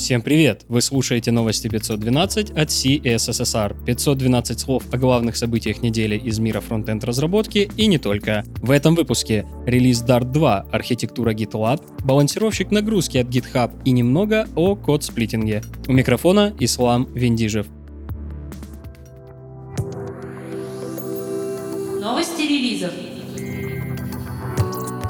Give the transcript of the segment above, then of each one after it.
Всем привет! Вы слушаете новости 512 от CSSR. 512 слов о главных событиях недели из мира фронтенд разработки и не только. В этом выпуске релиз Dart 2, архитектура GitLab, балансировщик нагрузки от GitHub и немного о код-сплитинге. У микрофона Ислам Вендижев. Новости релизов.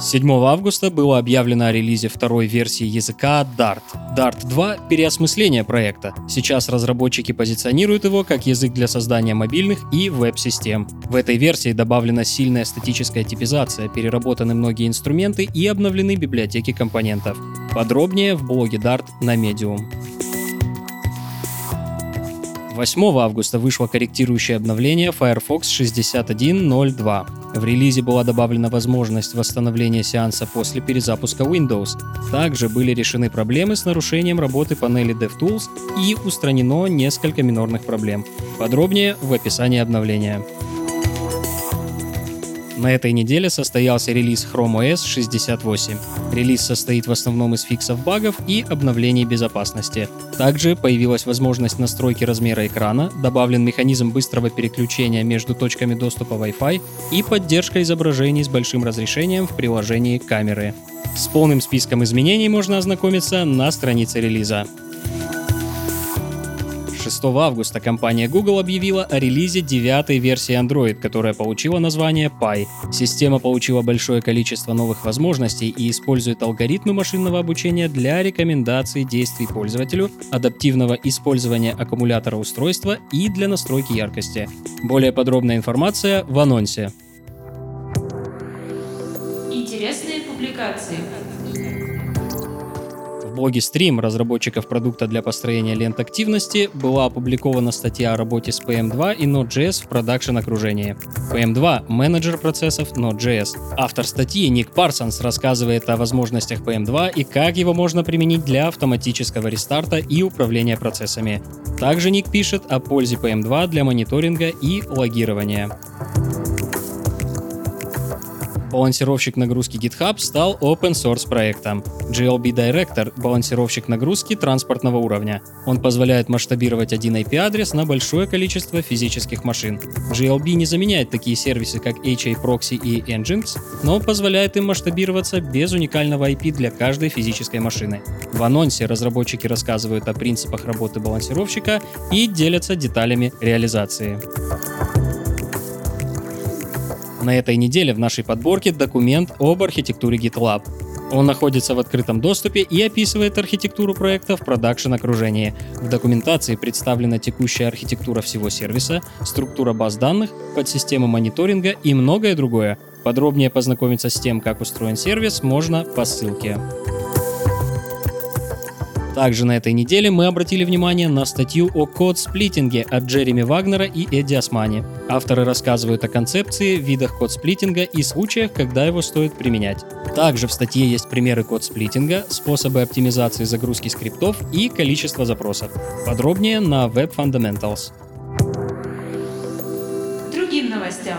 7 августа было объявлено о релизе второй версии языка Dart. Dart 2 — переосмысление проекта. Сейчас разработчики позиционируют его как язык для создания мобильных и веб-систем. В этой версии добавлена сильная статическая типизация, переработаны многие инструменты и обновлены библиотеки компонентов. Подробнее в блоге Dart на Medium. 8 августа вышло корректирующее обновление Firefox 61.02. В релизе была добавлена возможность восстановления сеанса после перезапуска Windows. Также были решены проблемы с нарушением работы панели DevTools и устранено несколько минорных проблем. Подробнее в описании обновления. На этой неделе состоялся релиз Chrome OS 68. Релиз состоит в основном из фиксов багов и обновлений безопасности. Также появилась возможность настройки размера экрана, добавлен механизм быстрого переключения между точками доступа Wi-Fi и поддержка изображений с большим разрешением в приложении камеры. С полным списком изменений можно ознакомиться на странице релиза. 6 августа компания Google объявила о релизе девятой версии Android, которая получила название Pie. Система получила большое количество новых возможностей и использует алгоритмы машинного обучения для рекомендаций действий пользователю, адаптивного использования аккумулятора устройства и для настройки яркости. Более подробная информация в анонсе. Интересные публикации. В блоге Stream разработчиков продукта для построения лент активности была опубликована статья о работе с PM2 и Node.js в production окружении. PM2 — менеджер процессов Node.js. Автор статьи Ник Парсонс рассказывает о возможностях PM2 и как его можно применить для автоматического рестарта и управления процессами. Также Ник пишет о пользе PM2 для мониторинга и логирования. Балансировщик нагрузки GitHub стал open source проектом. GLB Director — балансировщик нагрузки транспортного уровня. Он позволяет масштабировать один IP-адрес на большое количество физических машин. GLB не заменяет такие сервисы, как HA Proxy и Nginx, но позволяет им масштабироваться без уникального IP для каждой физической машины. В анонсе разработчики рассказывают о принципах работы балансировщика и делятся деталями реализации. На этой неделе в нашей подборке документ об архитектуре GitLab. Он находится в открытом доступе и описывает архитектуру проекта в продакшн окружении. В документации представлена текущая архитектура всего сервиса, структура баз данных, подсистемы мониторинга и многое другое. Подробнее познакомиться с тем, как устроен сервис, можно по ссылке. Также на этой неделе мы обратили внимание на статью о код-сплитинге от Джереми Вагнера и Эдди Османи. Авторы рассказывают о концепции, видах код-сплитинга и случаях, когда его стоит применять. Также в статье есть примеры код-сплитинга, способы оптимизации загрузки скриптов и количество запросов. Подробнее на Web Fundamentals. Другим новостям.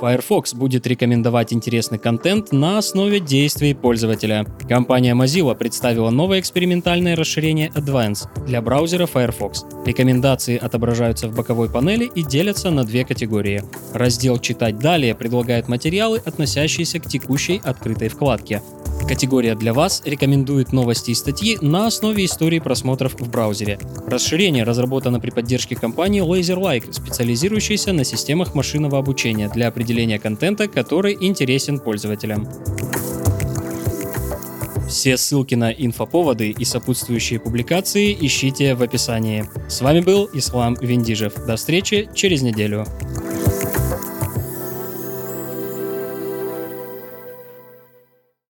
Firefox будет рекомендовать интересный контент на основе действий пользователя. Компания Mozilla представила новое экспериментальное расширение Advance для браузера Firefox. Рекомендации отображаются в боковой панели и делятся на две категории. Раздел «Читать далее» предлагает материалы, относящиеся к текущей открытой вкладке. Категория «Для вас» рекомендует новости и статьи на основе истории просмотров в браузере. Расширение разработано при поддержке компании LaserLike, специализирующейся на системах машинного обучения для определения контента, который интересен пользователям. Все ссылки на инфоповоды и сопутствующие публикации ищите в описании. С вами был Ислам Виндижев. До встречи через неделю.